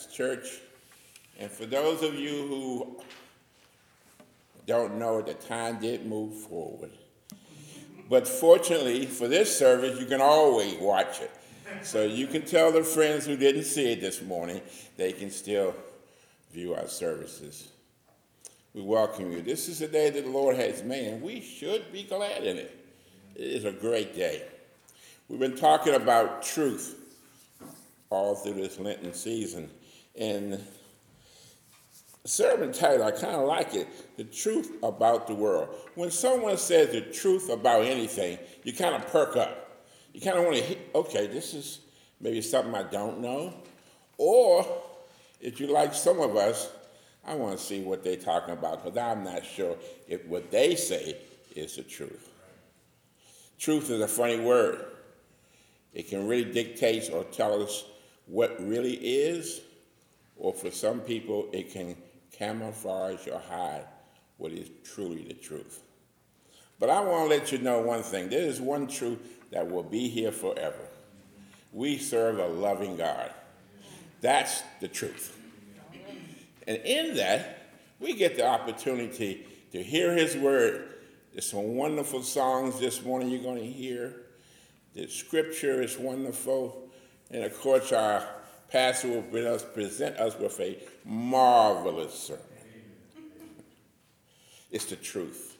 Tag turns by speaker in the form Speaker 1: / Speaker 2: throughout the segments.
Speaker 1: Baptist Church. And for those of you who don't know, the time did move forward. But fortunately for this service, you can always watch it. So you can tell the friends who didn't see it this morning, they can still view our services. We welcome you. This is the day that the Lord has made, and we should be glad in it. It is a great day. We've been talking about truth all through this Lenten season. And sermon title, I kind of like it The Truth About the World. When someone says the truth about anything, you kind of perk up. You kind of want to, okay, this is maybe something I don't know. Or if you like some of us, I want to see what they're talking about because I'm not sure if what they say is the truth. Truth is a funny word. It can really dictate or tell us what really is, or for some people, it can camouflage or hide what is truly the truth. But I want to let you know one thing there is one truth that will be here forever. We serve a loving God. That's the truth. And in that, we get the opportunity to hear His word. There's some wonderful songs this morning you're going to hear. The scripture is wonderful. And of course, our pastor will present us with a marvelous sermon. It's the truth.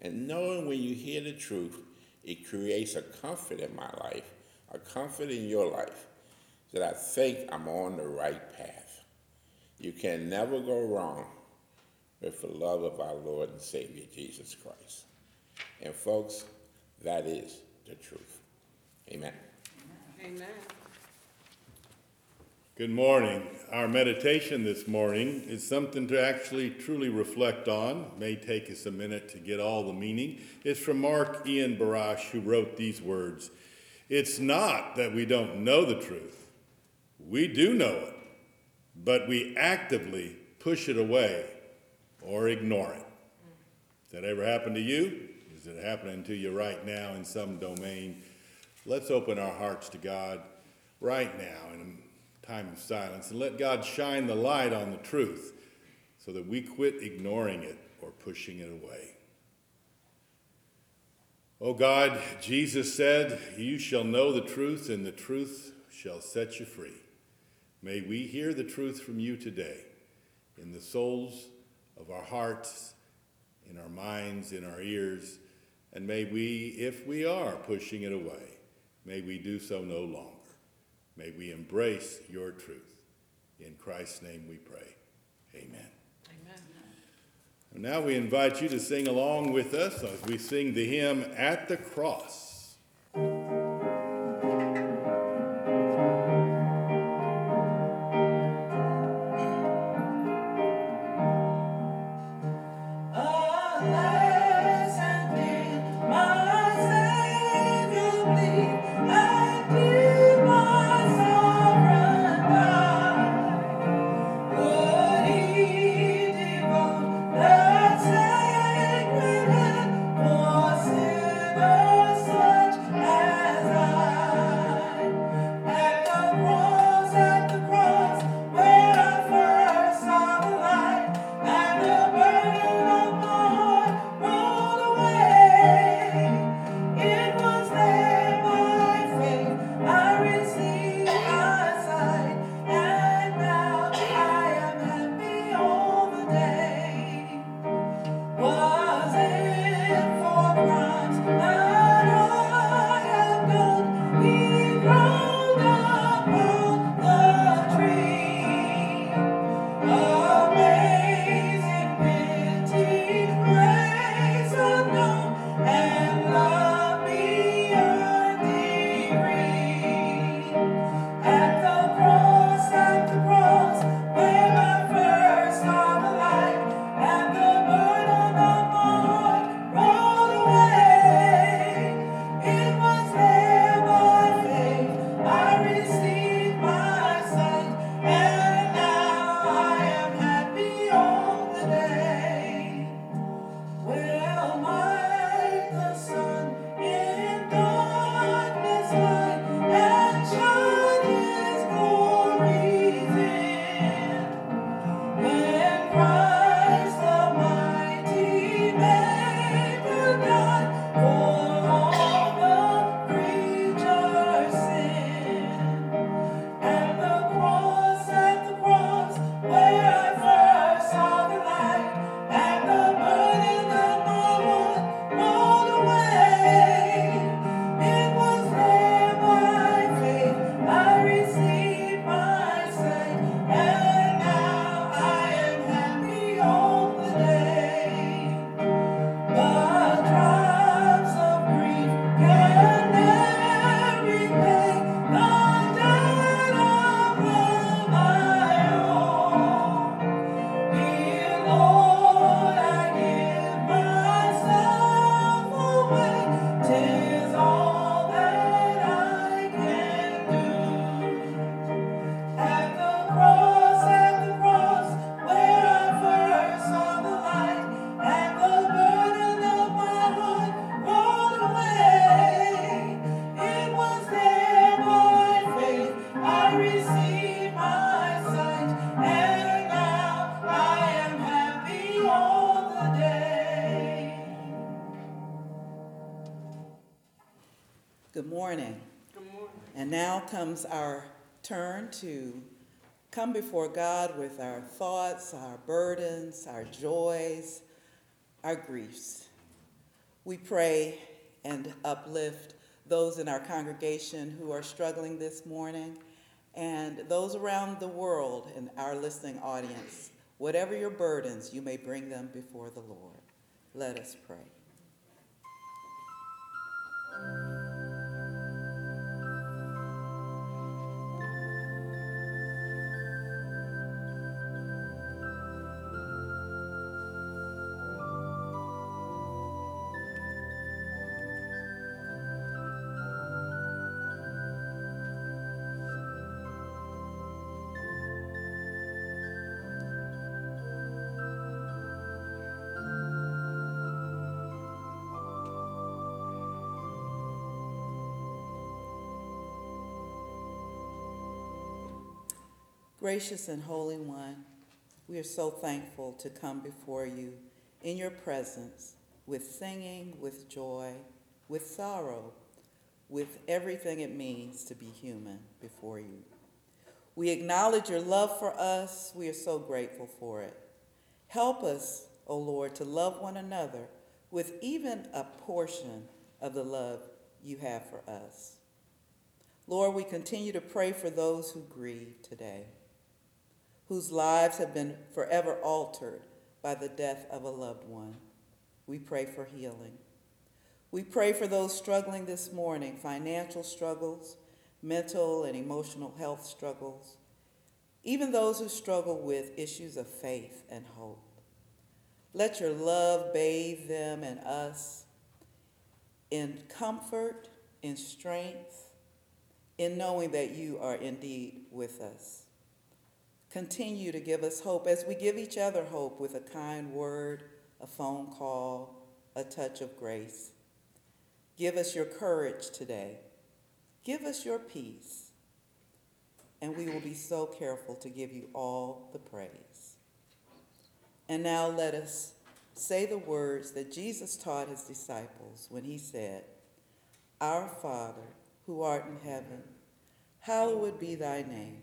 Speaker 1: And knowing when you hear the truth, it creates a comfort in my life, a comfort in your life, that I think I'm on the right path. You can never go wrong with the love of our Lord and Savior Jesus Christ. And folks, that is the truth. Amen.
Speaker 2: Amen.
Speaker 3: Good morning. Our meditation this morning is something to actually truly reflect on. It may take us a minute to get all the meaning. It's from Marc Ian Barash, who wrote these words It's not that we don't know the truth, we do know it, but we actively push it away or ignore it. Does that ever happen to you? Is it happening to you right now in some domain? Let's open our hearts to God right now in a time of silence and let God shine the light on the truth so that we quit ignoring it or pushing it away. Oh God, Jesus said, You shall know the truth, and the truth shall set you free. May we hear the truth from you today in the souls of our hearts, in our minds, in our ears
Speaker 2: And may we, if we are pushing it away, may we do so no longer. May we embrace your truth. In Christ's name we pray. Amen. And now we invite you to sing along with us as we sing the hymn At the Cross.
Speaker 4: Comes our turn to come before God with our thoughts, our burdens, our joys, our griefs. We pray and uplift those in our congregation who are struggling this morning and those around the world in our listening audience. Whatever your burdens, you may bring them before the Lord. Let us pray. Gracious and Holy One, we are so thankful to come before you in your presence with singing, with joy, with sorrow, with everything it means to be human before you. We acknowledge your love for us. We are so grateful for it. Help us, O Lord, to love one another with even a portion of the love you have for us. Lord, we continue to pray for those who grieve today, whose lives have been forever altered by the death of a loved one. We pray for healing. We pray for those struggling this morning, financial struggles, mental and emotional health struggles, even those who struggle with issues of faith and hope. Let your love bathe them and us in comfort, in strength, in knowing that you are indeed with us. Continue to give us hope as we give each other hope with a kind word, a phone call, a touch of grace. Give us your courage today. Give us your peace. And we will be so careful to give you all the praise. And now let us say the words that Jesus taught his disciples when he said, Our Father, who art in heaven, hallowed be thy name.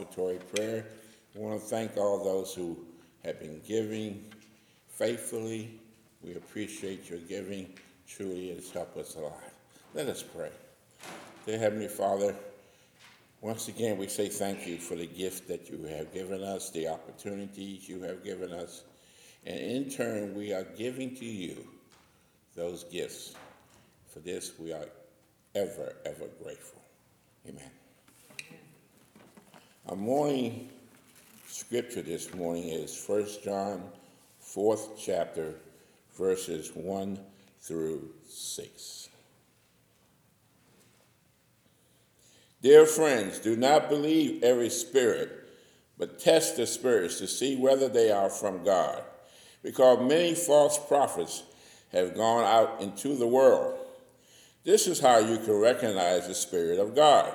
Speaker 1: Offertory prayer. I want to thank all those who have been giving faithfully. We appreciate your giving. Truly, it has helped us a lot. Let us pray. Dear Heavenly Father, once again, we say thank you for the gift that you have given us, the opportunities you have given us, and in turn, we are giving to you those gifts. For this, we are ever, ever grateful. Amen. Our morning scripture this morning is 1 John 4th chapter, verses 1 through 6. Dear friends, do not believe every spirit, but test the spirits to see whether they are from God, because many false prophets have gone out into the world. This is how you can recognize the Spirit of God.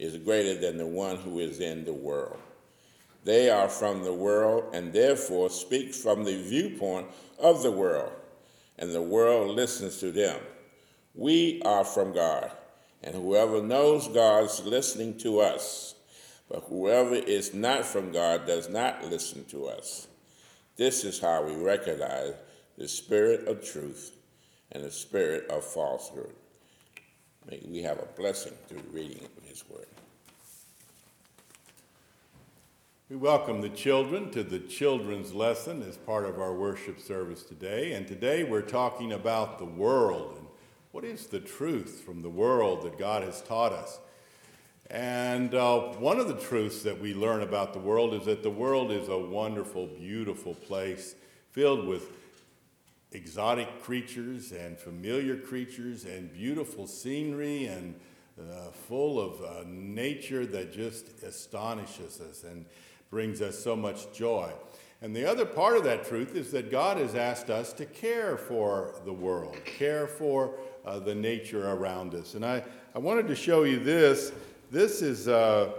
Speaker 1: is greater than the one who is in the world. They are from the world and therefore speak from the viewpoint of the world, and the world listens to them. We are from God, and whoever knows God is listening to us. But whoever is not from God does not listen to us. This is how we recognize the spirit of truth and the spirit of falsehood. May we have a blessing through reading His Word.
Speaker 3: We welcome the children to the children's lesson as part of our worship service today. And today we're talking about the world and what is the truth from the world that God has taught us. And uh, one of the truths that we learn about the world is that the world is a wonderful, beautiful place filled with exotic creatures and familiar creatures and beautiful scenery and uh, full of uh, nature that just astonishes us. And brings us so much joy. And the other part of that truth is that God has asked us to care for the world, care for uh, the nature around us. And I, I wanted to show you this. This is uh,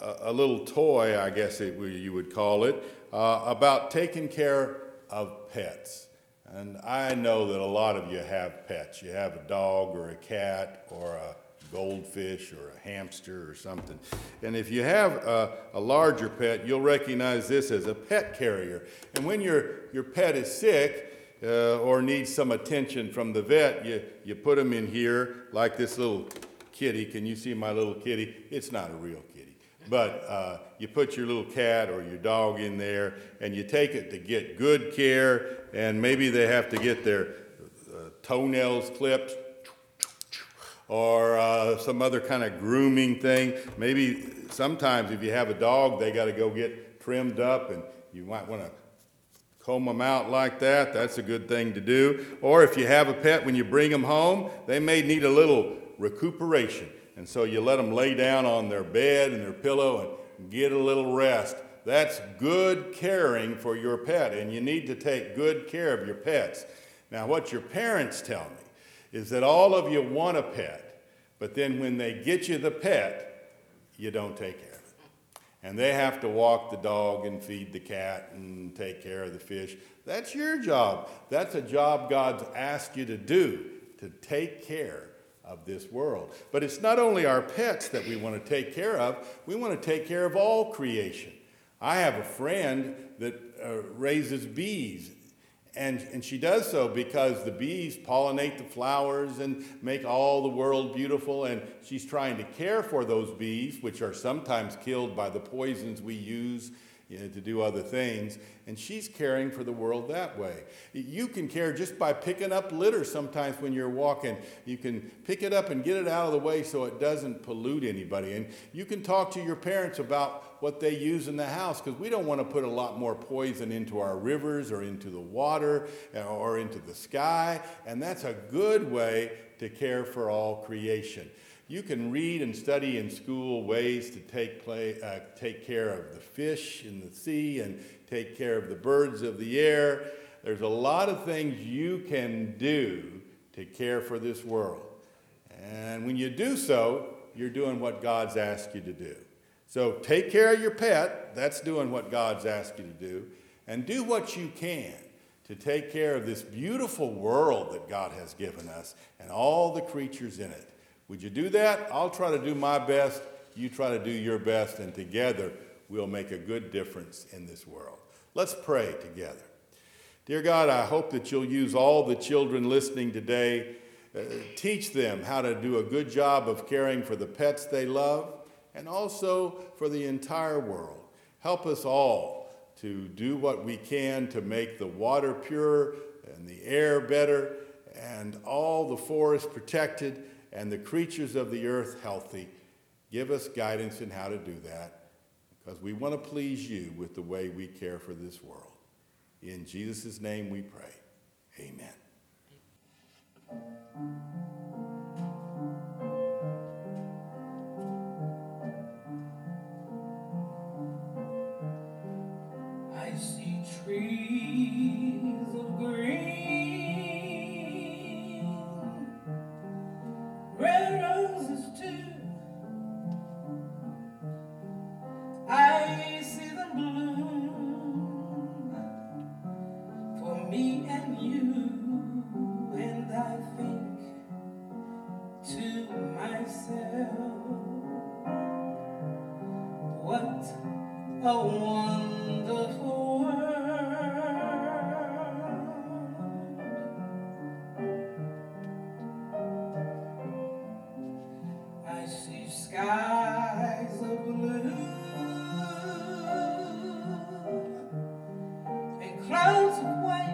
Speaker 3: a, a little toy, I guess it, you would call it, uh, about taking care of pets. And I know that a lot of you have pets. You have a dog or a cat or a goldfish or a hamster or something. And if you have a, a, larger pet, you'll recognize this as a pet carrier. And when your, your pet is sick uh, or needs some attention from the vet, you, you put them in here like this little kitty. Can you see my little kitty? It's not a real kitty. But uh, you put your little cat or your dog in there and you take it to get good care, and maybe they have to get their uh, toenails clipped or uh, some other kind of grooming thing. Maybe sometimes if you have a dog, they got to go get trimmed up, and you might want to comb them out like that. That's a good thing to do. Or if you have a pet, when you bring them home, they may need a little recuperation. And so you let them lay down on their bed and their pillow and get a little rest. That's good caring for your pet, and you need to take good care of your pets. Now, what your parents tell me is that all of you want a pet, but then when they get you the pet, you don't take care of it. And they have to walk the dog and feed the cat and take care of the fish. That's your job. That's a job God's asked you to do, to take care of this world. But it's not only our pets that we want to take care of, we want to take care of all creation. I have a friend that uh, raises bees and, and she does so because the bees pollinate the flowers and make all the world beautiful. And she's trying to care for those bees, which are sometimes killed by the poisons we use you know, to do other things. And she's caring for the world that way. You can care just by picking up litter sometimes when you're walking. You can pick it up and get it out of the way so it doesn't pollute anybody. And you can talk to your parents about what they use in the house because we don't want to put a lot more poison into our rivers or into the water uh, or into the sky. And that's a good way to care for all creation. You can read and study in school ways to take, play, uh, take care of the fish in the sea and take care of the birds of the air. There's a lot of things you can do to care for this world. And when you do so, you're doing what God's asked you to do. So take care of your pet. That's doing what God's asked you to do. And do what you can to take care of this beautiful world that God has given us and all the creatures in it. Would you do that? I'll try to do my best. You try to do your best, and together we'll make a good difference in this world. Let's pray together. Dear God, I hope that you'll use all the children listening today. Uh, teach them how to do a good job of caring for the pets they love and also for the entire world. Help us all to do what we can to make the water pure and the air better and all the forests protected and the creatures of the earth healthy. Give us guidance in how to do that because we want to please you with the way we care for this world. In Jesus' name we pray. Amen.
Speaker 2: I see clouds of white.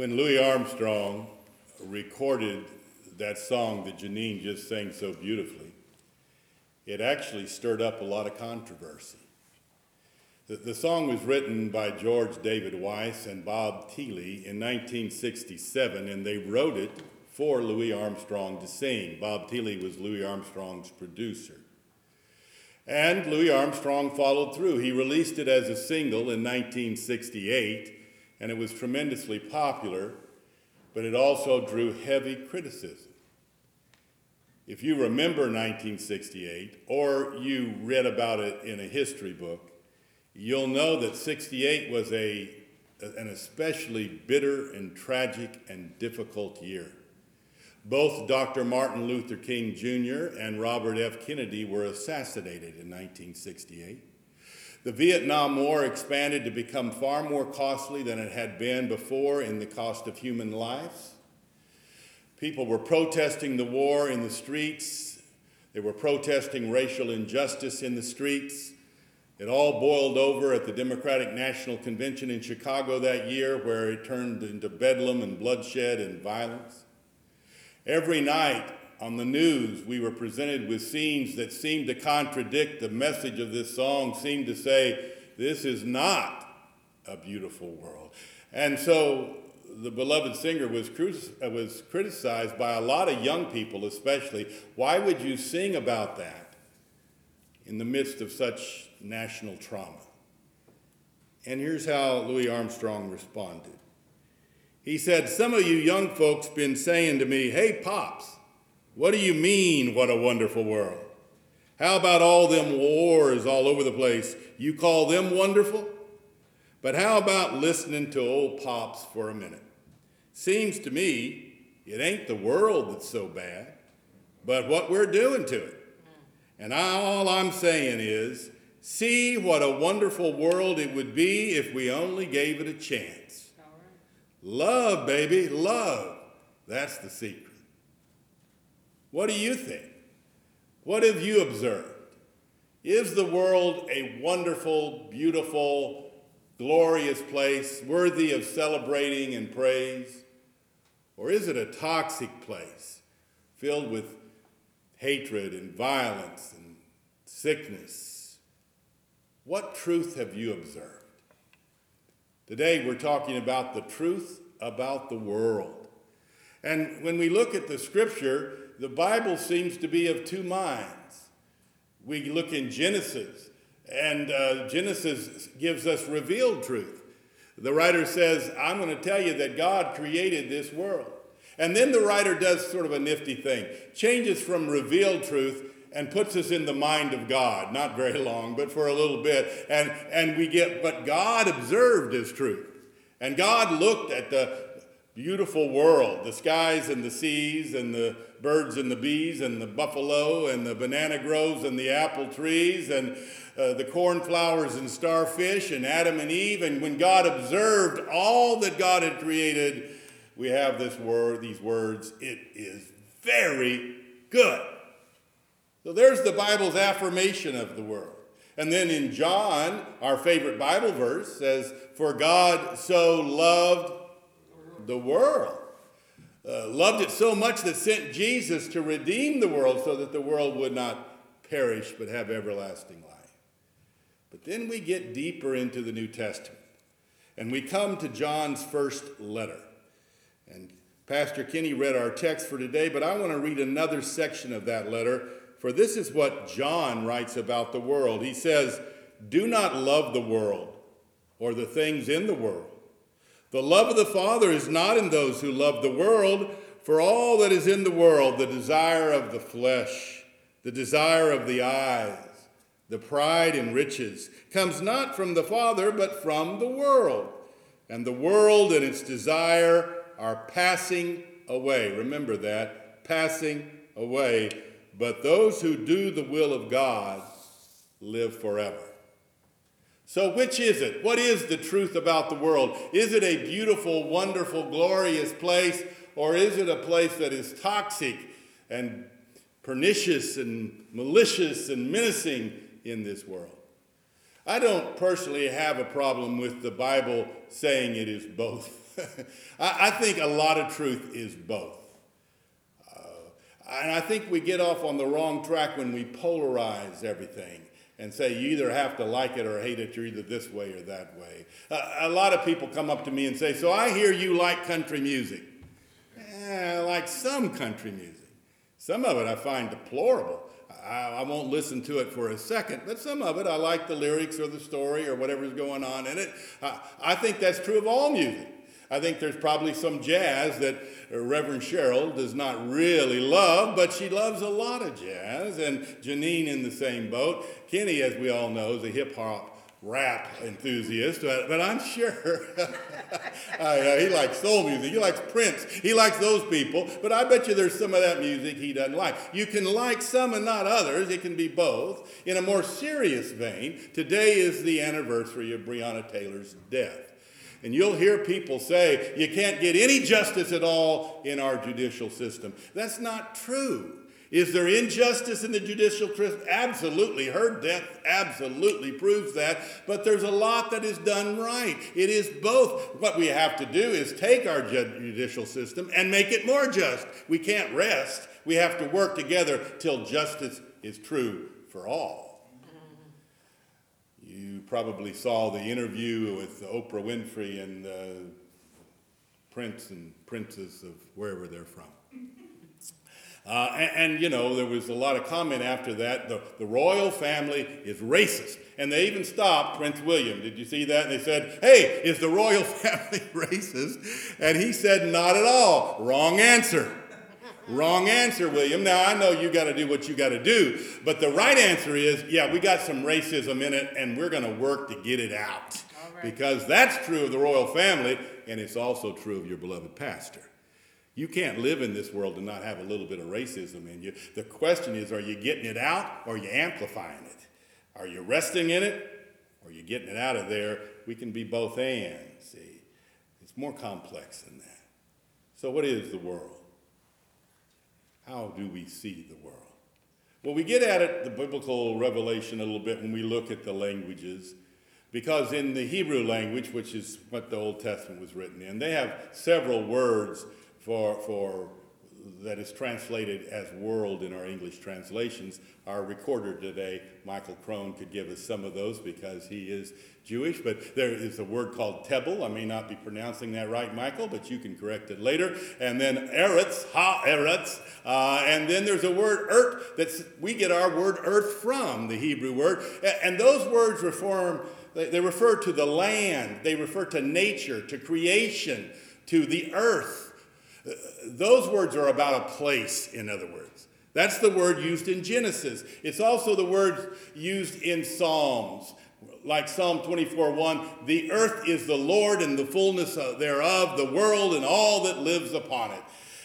Speaker 3: When Louis Armstrong recorded that song that Janine just sang so beautifully, it actually stirred up a lot of controversy. The, the song was written by George David Weiss and Bob Thiele in 1967, and they wrote it for Louis Armstrong to sing. Bob Thiele was Louis Armstrong's producer. And Louis Armstrong followed through. He released it as a single in 1968, and it was tremendously popular, but it also drew heavy criticism. If you remember 1968, or you read about it in a history book, you'll know that 68 was a, an especially bitter and tragic and difficult year. Both Dr. Martin Luther King Jr. and Robert F. Kennedy were assassinated in 1968. The Vietnam War expanded to become far more costly than it had been before in the cost of human lives. People were protesting the war in the streets. They were protesting racial injustice in the streets. It all boiled over at the Democratic National Convention in Chicago that year, where it turned into bedlam and bloodshed and violence. Every night on the news, we were presented with scenes that seemed to contradict the message of this song, seemed to say, This is not a beautiful world. And so the beloved singer was, was criticized by a lot of young people, especially. Why would you sing about that in the midst of such national trauma? And here's how Louis Armstrong responded. He said, Some of you young folks been saying to me, Hey, Pops, what do you mean, what a wonderful world? How about all them wars all over the place? You call them wonderful? But how about listening to old Pops for a minute? Seems to me it ain't the world that's so bad, but what we're doing to it. And all I'm saying is, see what a wonderful world it would be if we only gave it a chance. Love, baby, love. That's the secret. What do you think? What have you observed? Is the world a wonderful, beautiful, glorious place worthy of celebrating and praise? Or is it a toxic place filled with hatred and violence and sickness? What truth have you observed? Today we're talking about the truth about the world. And when we look at the scripture, the Bible seems to be of two minds. We look in Genesis, and uh, Genesis gives us revealed truth. The writer says, I'm going to tell you that God created this world. And then the writer does sort of a nifty thing, changes from revealed truth and puts us in the mind of God, not very long, but for a little bit. And, and we get, but God observed his truth. And God looked at the beautiful world, the skies and the seas and the birds and the bees and the buffalo and the banana groves and the apple trees and uh, the cornflowers and starfish and Adam and Eve. And when God observed all that God had created, we have this word, these words, it is very good. So there's the Bible's affirmation of the world. And then in John, our favorite Bible verse says, For God so loved the world. Uh, loved it so much that sent Jesus to redeem the world so that the world would not perish but have everlasting life. But then we get deeper into the New Testament and we come to John's first letter. And Pastor Kenny read our text for today, but I want to read another section of that letter, for this is what John writes about the world. He says, Do not love the world or the things in the world. The love of the Father is not in those who love the world, for all that is in the world, the desire of the flesh, the desire of the eyes, the pride in riches, comes not from the Father, but from the world. And the world and its desire are passing away. Remember that, passing away. But those who do the will of God live forever. So, which is it? What is the truth about the world? Is it a beautiful, wonderful, glorious place, or is it a place that is toxic and pernicious and malicious and menacing in this world? I don't personally have a problem with the Bible saying it is both. I, I, think a lot of truth is both. Uh, and I think we get off on the wrong track when we polarize everything and say you either have to like it or hate it, you're either this way or that way. A lot of people come up to me and say, So I hear you like country music. Eh, I like some country music. Some of it I find deplorable. I, I, won't listen to it for a second, but some of it I like the lyrics or the story or whatever's going on in it. I think that's true of all music. I think there's probably some jazz that Reverend Cheryl does not really love, but she loves a lot of jazz, and Janine in the same boat. Kenny, as we all know, is a hip hop rap enthusiast, but I'm sure uh, he likes soul music. He likes Prince. He likes those people, but I bet you there's some of that music he doesn't like. You can like some and not others. It can be both. In a more serious vein, today is the anniversary of Breonna Taylor's death. And you'll hear people say, you can't get any justice at all in our judicial system. That's not true. Is there injustice in the judicial system? Absolutely. Her death absolutely proves that. But there's a lot that is done right. It is both. What we have to do is take our judicial system and make it more just. We can't rest. We have to work together till justice is true for all probably saw the interview with Oprah Winfrey and uh, Prince and Princess of wherever they're from. Uh, and, and, you know, there was a lot of comment after that. The, the royal family is racist. And they even stopped Prince William. Did you see that? And they said, Hey, is the royal family racist? And he said, Not at all. Wrong answer. Wrong answer, William. Now, I know you got to do what you got to do, but the right answer is yeah, we got some racism in it, and we're going to work to get it out. Because that's true of the royal family, and it's also true of your beloved pastor. You can't live in this world and not have a little bit of racism in you. The question is are you getting it out or are you amplifying it? Are you resting in it or are you getting it out of there? We can be both and, see. It's more complex than that. So, what is the world? How do we see the world? Well, we get at it, the biblical revelation, a little bit when we look at the languages, because in the Hebrew language, which is what the Old Testament was written in, they have several words for, for that is translated as world in our English translations. Our recorder today, Michael Crone, could give us some of those because he is Jewish, but there is a word called tebel. I may not be pronouncing that right, Michael, but you can correct it later. And then eretz, ha eretz. Uh, and then there's a word ert that we get our word earth from, the Hebrew word. And those words reform, they refer to the land, they refer to nature, to creation, to the earth. Those words are about a place, in other words. That's the word used in Genesis. It's also the word used in Psalms, like Psalm 24 1. The earth is the Lord and the fullness thereof, the world and all that lives upon it.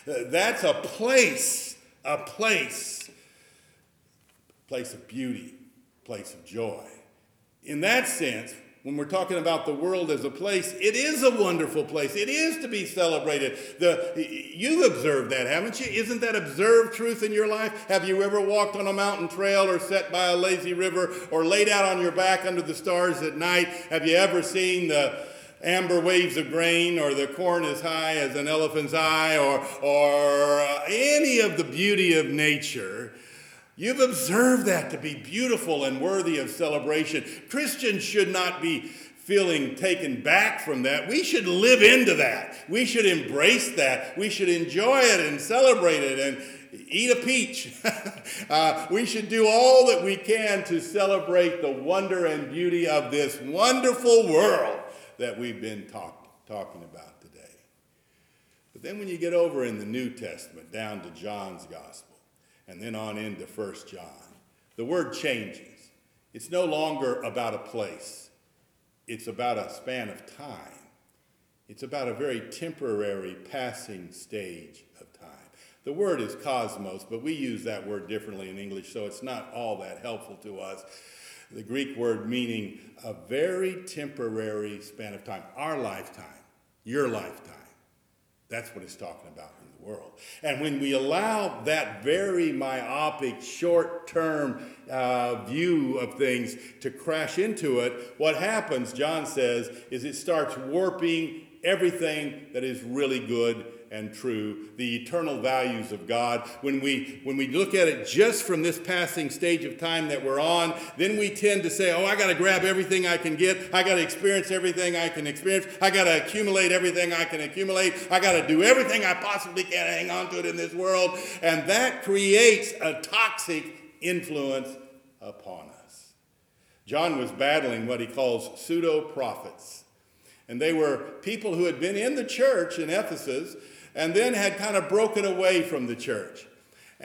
Speaker 3: Uh, that's a place, a place, place of beauty, place of joy. In that sense, when we're talking about the world as a place, it is a wonderful place. It is to be celebrated. The, you've observed that, haven't you? Isn't that observed truth in your life? Have you ever walked on a mountain trail or sat by a lazy river or laid out on your back under the stars at night? Have you ever seen the amber waves of grain or the corn as high as an elephant's eye or, or uh, any of the beauty of nature? You've observed that to be beautiful and worthy of celebration. Christians should not be feeling taken back from that. We should live into that. We should embrace that. We should enjoy it and celebrate it and eat a peach. uh, we should do all that we can to celebrate the wonder and beauty of this wonderful world that we've been talk, talking about today. But then when you get over in the New Testament, down to John's Gospel, and then on into First John. The word changes. It's no longer about a place, it's about a span of time. It's about a very temporary passing stage of time. The word is cosmos, but we use that word differently in English, so it's not all that helpful to us. The Greek word meaning a very temporary span of time, our lifetime, your lifetime. That's what it's talking about world. And when we allow that very myopic, short term uh, view of things to crash into it, what happens, John says, is it starts warping everything that is really good and true, the eternal values of God. When we, when we look at it just from this passing stage of time that we're on, then we tend to say, oh, I got to grab everything I can get. I got to experience everything I can experience. I got to accumulate everything I can accumulate. I got to do everything I possibly can hang on to it in this world. And that creates a toxic influence upon us. John was battling what he calls pseudo prophets. And they were people who had been in the church in Ephesus and then had kind of broken away from the church.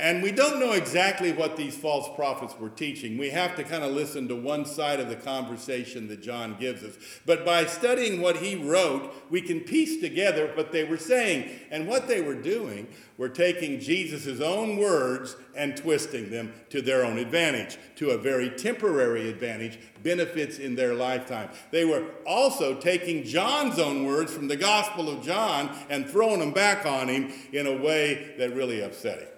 Speaker 3: And we don't know exactly what these false prophets were teaching. We have to kind of listen to one side of the conversation that John gives us. But by studying what he wrote, we can piece together what they were saying. And what they were doing were taking Jesus' own words and twisting them to their own advantage, to a very temporary advantage, benefits in their lifetime. They were also taking John's own words from the Gospel of John and throwing them back on him in a way that really upset him.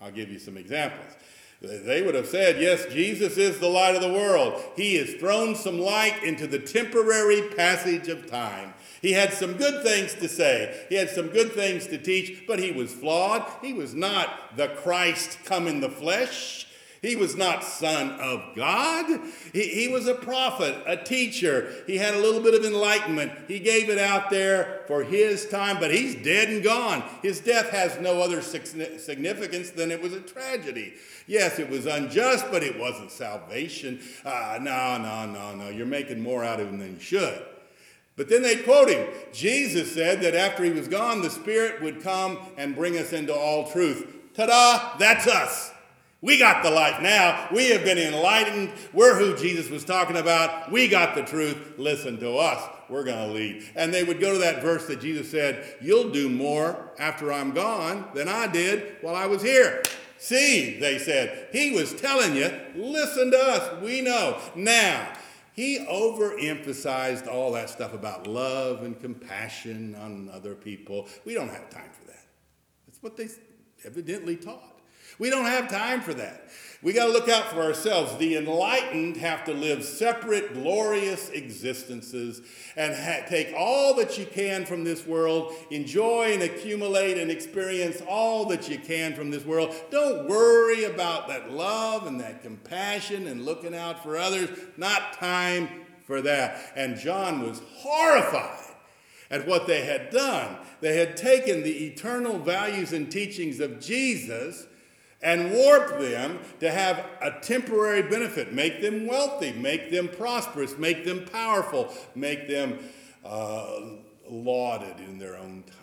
Speaker 3: I'll give you some examples. They would have said, Yes, Jesus is the light of the world. He has thrown some light into the temporary passage of time. He had some good things to say, he had some good things to teach, but he was flawed. He was not the Christ come in the flesh. He was not son of God. He, he was a prophet, a teacher. He had a little bit of enlightenment. He gave it out there for his time, but he's dead and gone. His death has no other significance than it was a tragedy. Yes, it was unjust, but it wasn't salvation. Uh, no, no, no, no. You're making more out of him than you should. But then they quote him. Jesus said that after he was gone, the Spirit would come and bring us into all truth. Ta da! That's us. We got the light now. We have been enlightened. We're who Jesus was talking about. We got the truth. Listen to us. We're going to lead. And they would go to that verse that Jesus said, You'll do more after I'm gone than I did while I was here. See, they said, He was telling you, listen to us. We know. Now, he overemphasized all that stuff about love and compassion on other people. We don't have time for that. That's what they evidently taught. We don't have time for that. We got to look out for ourselves. The enlightened have to live separate, glorious existences and ha- take all that you can from this world, enjoy and accumulate and experience all that you can from this world. Don't worry about that love and that compassion and looking out for others. Not time for that. And John was horrified at what they had done. They had taken the eternal values and teachings of Jesus and warp them to have a temporary benefit, make them wealthy, make them prosperous, make them powerful, make them uh, lauded in their own time.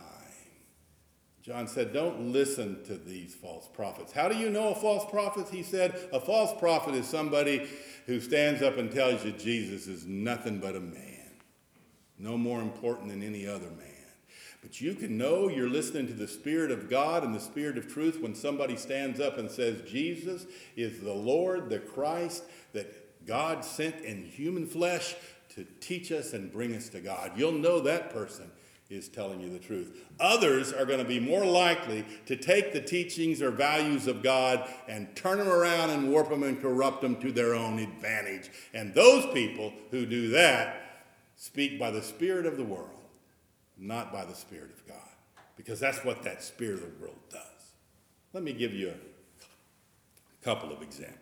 Speaker 3: John said, Don't listen to these false prophets. How do you know a false prophet? He said, A false prophet is somebody who stands up and tells you Jesus is nothing but a man, no more important than any other man. But you can know you're listening to the Spirit of God and the Spirit of truth when somebody stands up and says, Jesus is the Lord, the Christ that God sent in human flesh to teach us and bring us to God. You'll know that person is telling you the truth. Others are going to be more likely to take the teachings or values of God and turn them around and warp them and corrupt them to their own advantage. And those people who do that speak by the Spirit of the world not by the Spirit of God, because that's what that Spirit of the world does. Let me give you a couple of examples.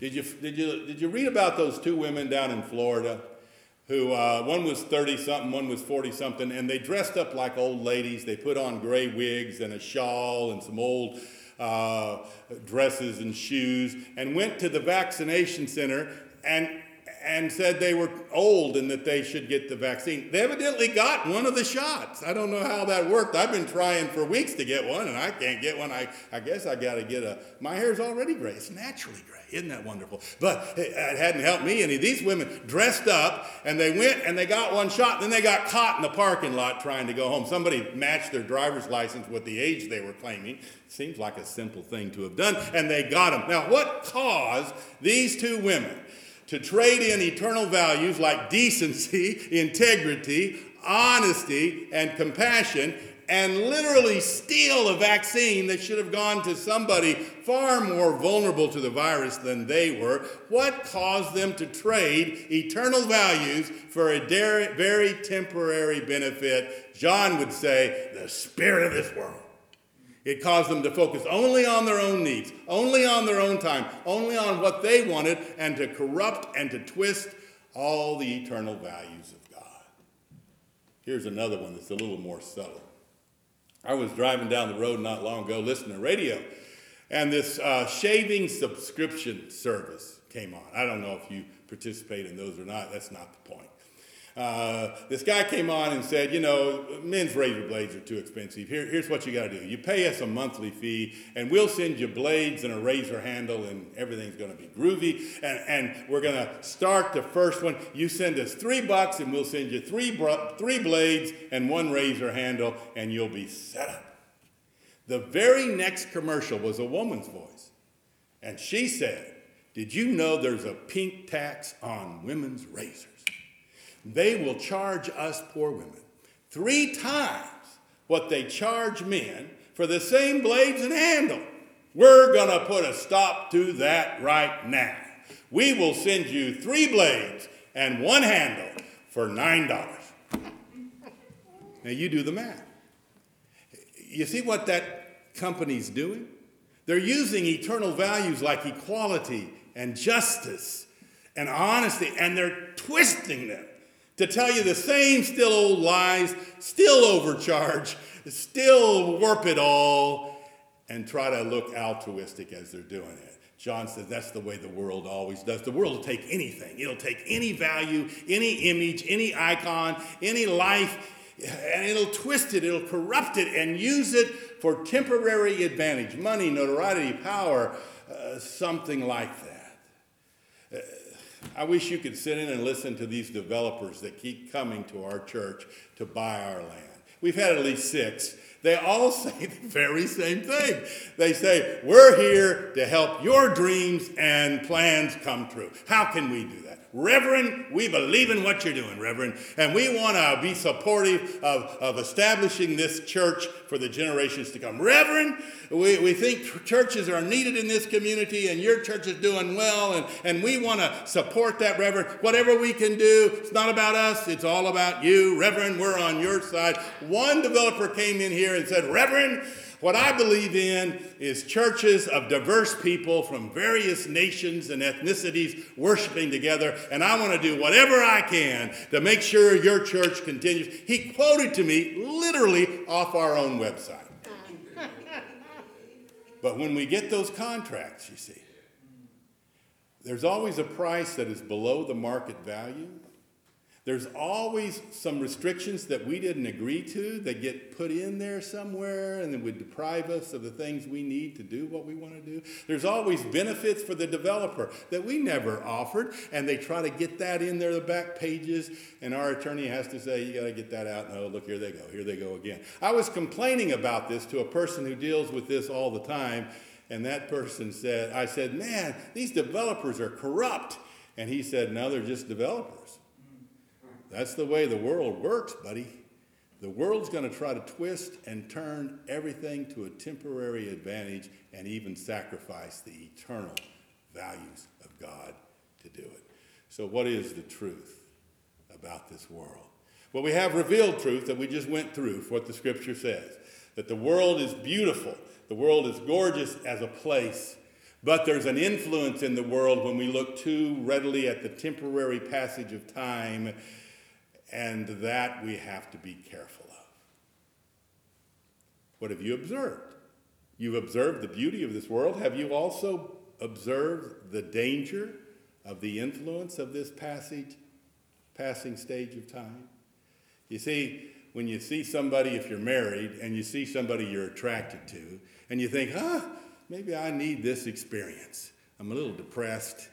Speaker 3: Did you, did you, did you read about those two women down in Florida who, uh, one was 30 something, one was 40 something, and they dressed up like old ladies? They put on gray wigs and a shawl and some old uh, dresses and shoes and went to the vaccination center and and said they were old and that they should get the vaccine. They evidently got one of the shots. I don't know how that worked. I've been trying for weeks to get one and I can't get one. I, I guess I got to get a. My hair's already gray. It's naturally gray. Isn't that wonderful? But it hadn't helped me any. These women dressed up and they went and they got one shot. Then they got caught in the parking lot trying to go home. Somebody matched their driver's license with the age they were claiming. Seems like a simple thing to have done. And they got them. Now, what caused these two women? To trade in eternal values like decency, integrity, honesty, and compassion, and literally steal a vaccine that should have gone to somebody far more vulnerable to the virus than they were. What caused them to trade eternal values for a very temporary benefit? John would say, the spirit of this world. It caused them to focus only on their own needs, only on their own time, only on what they wanted, and to corrupt and to twist all the eternal values of God. Here's another one that's a little more subtle. I was driving down the road not long ago listening to radio, and this uh, shaving subscription service came on. I don't know if you participate in those or not, that's not the point. Uh, this guy came on and said, you know, men's razor blades are too expensive. Here, here's what you got to do. You pay us a monthly fee, and we'll send you blades and a razor handle, and everything's going to be groovy. And, and we're going to start the first one. You send us three bucks, and we'll send you three, three blades and one razor handle, and you'll be set up. The very next commercial was a woman's voice, and she said, Did you know there's a pink tax on women's razors? They will charge us poor women three times what they charge men for the same blades and handle. We're going to put a stop to that right now. We will send you three blades and one handle for $9. Now you do the math. You see what that company's doing? They're using eternal values like equality and justice and honesty, and they're twisting them to tell you the same still old lies, still overcharge, still warp it all, and try to look altruistic as they're doing it. John says that's the way the world always does. The world will take anything, it'll take any value, any image, any icon, any life, and it'll twist it, it'll corrupt it, and use it for temporary advantage money, notoriety, power, uh, something like that. Uh, I wish you could sit in and listen to these developers that keep coming to our church to buy our land. We've had at least six they all say the very same thing. They say, We're here to help your dreams and plans come true. How can we do that? Reverend, we believe in what you're doing, Reverend, and we want to be supportive of, of establishing this church for the generations to come. Reverend, we, we think churches are needed in this community, and your church is doing well, and, and we want to support that, Reverend. Whatever we can do, it's not about us, it's all about you. Reverend, we're on your side. One developer came in here and said, Reverend, what I believe in is churches of diverse people from various nations and ethnicities worshiping together, and I want to do whatever I can to make sure your church continues. He quoted to me literally off our own website. but when we get those contracts, you see, there's always a price that is below the market value. There's always some restrictions that we didn't agree to that get put in there somewhere and that would deprive us of the things we need to do what we want to do. There's always benefits for the developer that we never offered, and they try to get that in there, the back pages, and our attorney has to say, You got to get that out. No, oh, look, here they go. Here they go again. I was complaining about this to a person who deals with this all the time, and that person said, I said, Man, these developers are corrupt. And he said, No, they're just developers. That's the way the world works, buddy. The world's going to try to twist and turn everything to a temporary advantage and even sacrifice the eternal values of God to do it. So, what is the truth about this world? Well, we have revealed truth that we just went through, what the scripture says that the world is beautiful, the world is gorgeous as a place. But there's an influence in the world when we look too readily at the temporary passage of time and that we have to be careful of. What have you observed? You've observed the beauty of this world. Have you also observed the danger of the influence of this passage, passing stage of time? You see, when you see somebody, if you're married, and you see somebody you're attracted to, and you think, huh, maybe I need this experience. I'm a little depressed.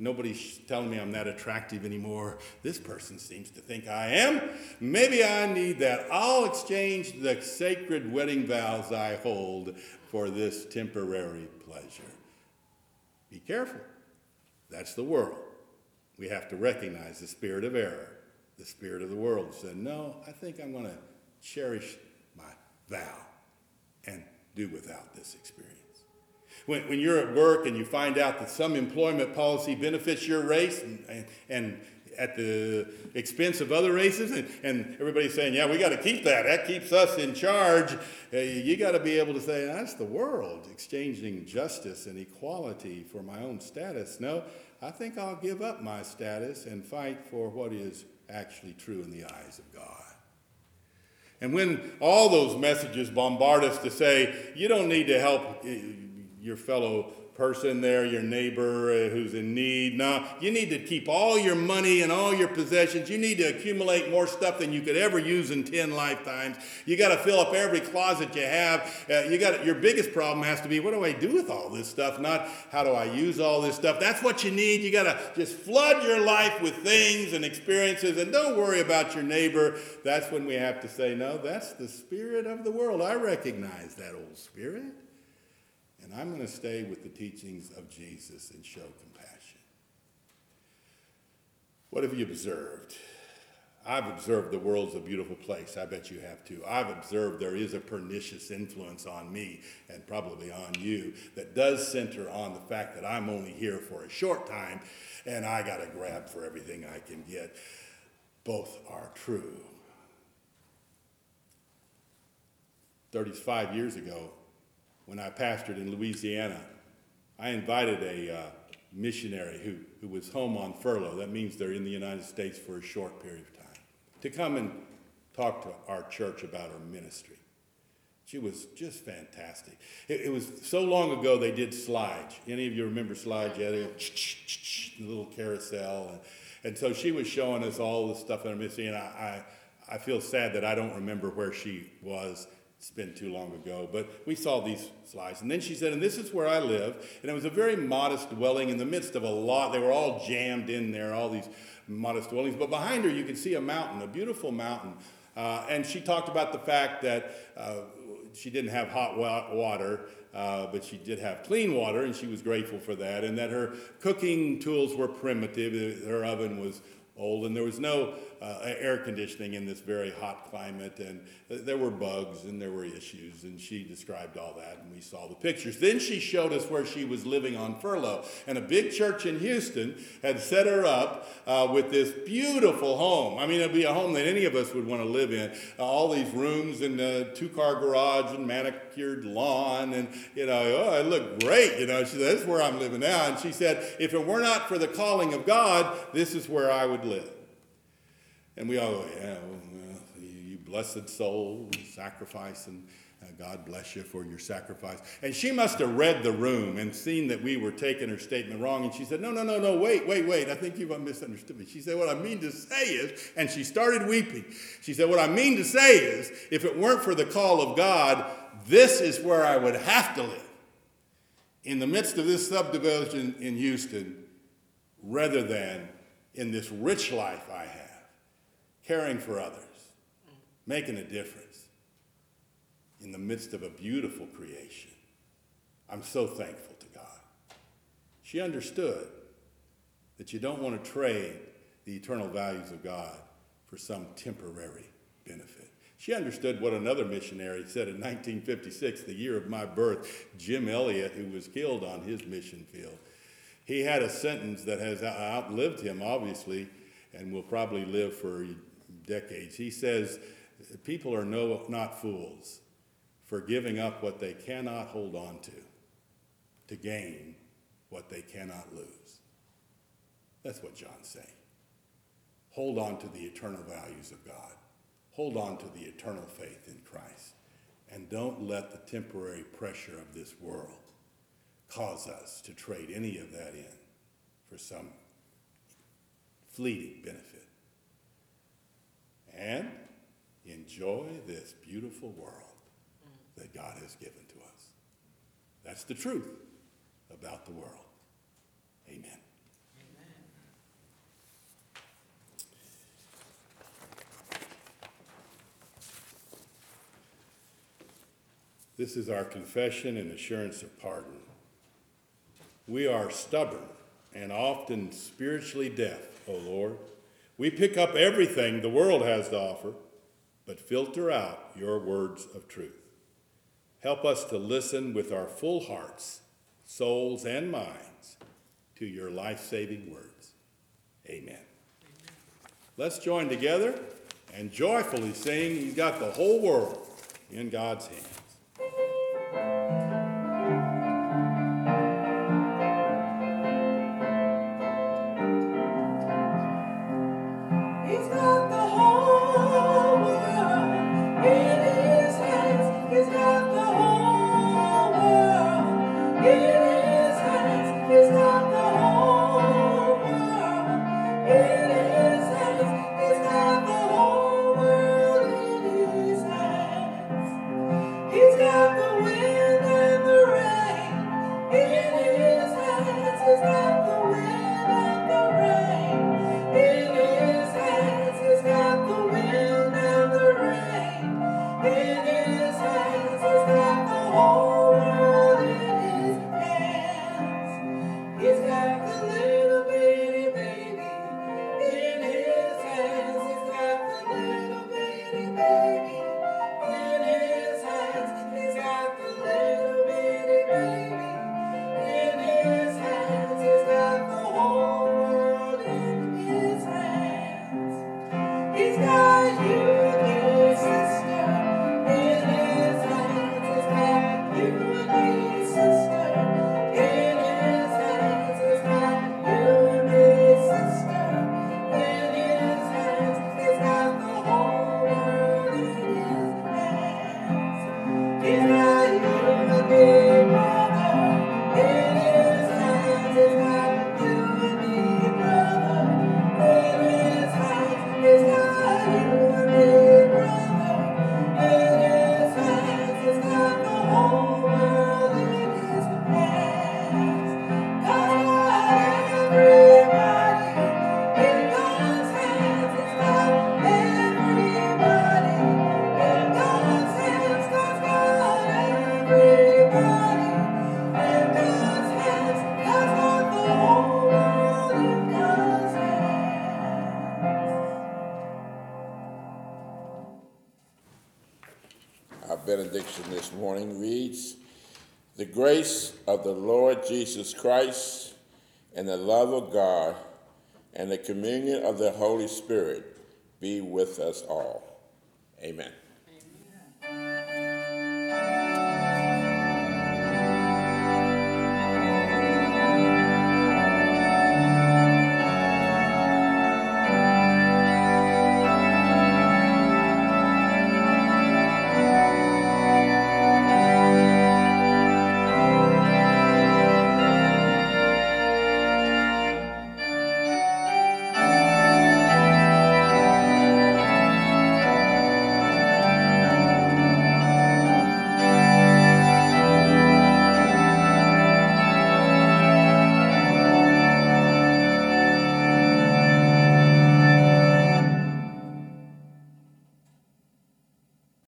Speaker 3: Nobody's telling me I'm that attractive anymore. This person seems to think I am. Maybe I need that. I'll exchange the sacred wedding vows I hold for this temporary pleasure. Be careful. That's the world. We have to recognize the spirit of error. The spirit of the world said, No, I think I'm going to cherish my vow and do without this experience. When, when you're at work and you find out that some employment policy benefits your race and, and, and at the expense of other races, and, and everybody's saying, Yeah, we got to keep that. That keeps us in charge. Uh, you got to be able to say, That's the world, exchanging justice and equality for my own status. No, I think I'll give up my status and fight for what is actually true in the eyes of God. And when all those messages bombard us to say, You don't need to help your fellow person there, your neighbor uh, who's in need. No, you need to keep all your money and all your possessions. You need to accumulate more stuff than you could ever use in 10 lifetimes. You got to fill up every closet you have. Uh, you got your biggest problem has to be what do I do with all this stuff? Not how do I use all this stuff. That's what you need. You got to just flood your life with things and experiences and don't worry about your neighbor. That's when we have to say, no, that's the spirit of the world. I recognize that old spirit. And I'm going to stay with the teachings of Jesus and show compassion. What have you observed? I've observed the world's a beautiful place. I bet you have too. I've observed there is a pernicious influence on me and probably on you that does center on the fact that I'm only here for a short time and I got to grab for everything I can get. Both are true. 35 years ago, when I pastored in Louisiana, I invited a uh, missionary who, who was home on furlough. That means they're in the United States for a short period of time to come and talk to our church about our ministry. She was just fantastic. It, it was so long ago they did slides. Any of you remember slides? Yeah, they a little carousel. And, and so she was showing us all the stuff that I'm missing. And I, I, I feel sad that I don't remember where she was it's been too long ago, but we saw these slides. And then she said, and this is where I live. And it was a very modest dwelling in the midst of a lot. They were all jammed in there, all these modest dwellings. But behind her, you could see a mountain, a beautiful mountain. Uh, and she talked about the fact that uh, she didn't have hot water, uh, but she did have clean water, and she was grateful for that. And that her cooking tools were primitive. Her oven was old, and there was no uh, air conditioning in this very hot climate, and there were bugs and there were issues, and she described all that, and we saw the pictures. Then she showed us where she was living on furlough, and a big church in Houston had set her up uh, with this beautiful home. I mean, it'd be a home that any of us would want to live in. Uh, all these rooms and uh, two-car garage and manicured lawn, and you know, oh, it looked great. You know, she said, "This is where I'm living now," and she said, "If it were not for the calling of God, this is where I would live." And we all go, yeah, well, you blessed soul, sacrifice, and uh, God bless you for your sacrifice. And she must have read the room and seen that we were taking her statement wrong. And she said, No, no, no, no, wait, wait, wait. I think you've misunderstood me. She said, What I mean to say is, and she started weeping. She said, What I mean to say is, if it weren't for the call of God, this is where I would have to live. In the midst of this subdivision in Houston, rather than in this rich life I have caring for others, making a difference in the midst of a beautiful creation. I'm so thankful to God. She understood that you don't want to trade the eternal values of God for some temporary benefit. She understood what another missionary said in 1956, the year of my birth, Jim Elliot, who was killed on his mission field. He had a sentence that has outlived him, obviously, and will probably live for decades. He says, People are no, not fools for giving up what they cannot hold on to to gain what they cannot lose. That's what John's saying. Hold on to the eternal values of God. Hold on to the eternal faith in Christ. And don't let the temporary pressure of this world cause us to trade any of that in for some fleeting benefit and enjoy this beautiful world that God has given to us. That's the truth about the world. Amen. This is our confession and assurance of pardon. We are stubborn and often spiritually deaf, O Lord. We pick up everything the world has to offer, but filter out your words of truth. Help us to listen with our full hearts, souls, and minds to your life saving words. Amen. Let's join together and joyfully sing, He's got the whole world in God's hands.
Speaker 1: Jesus Christ and the love of God and the communion of the Holy Spirit be with us all. Amen.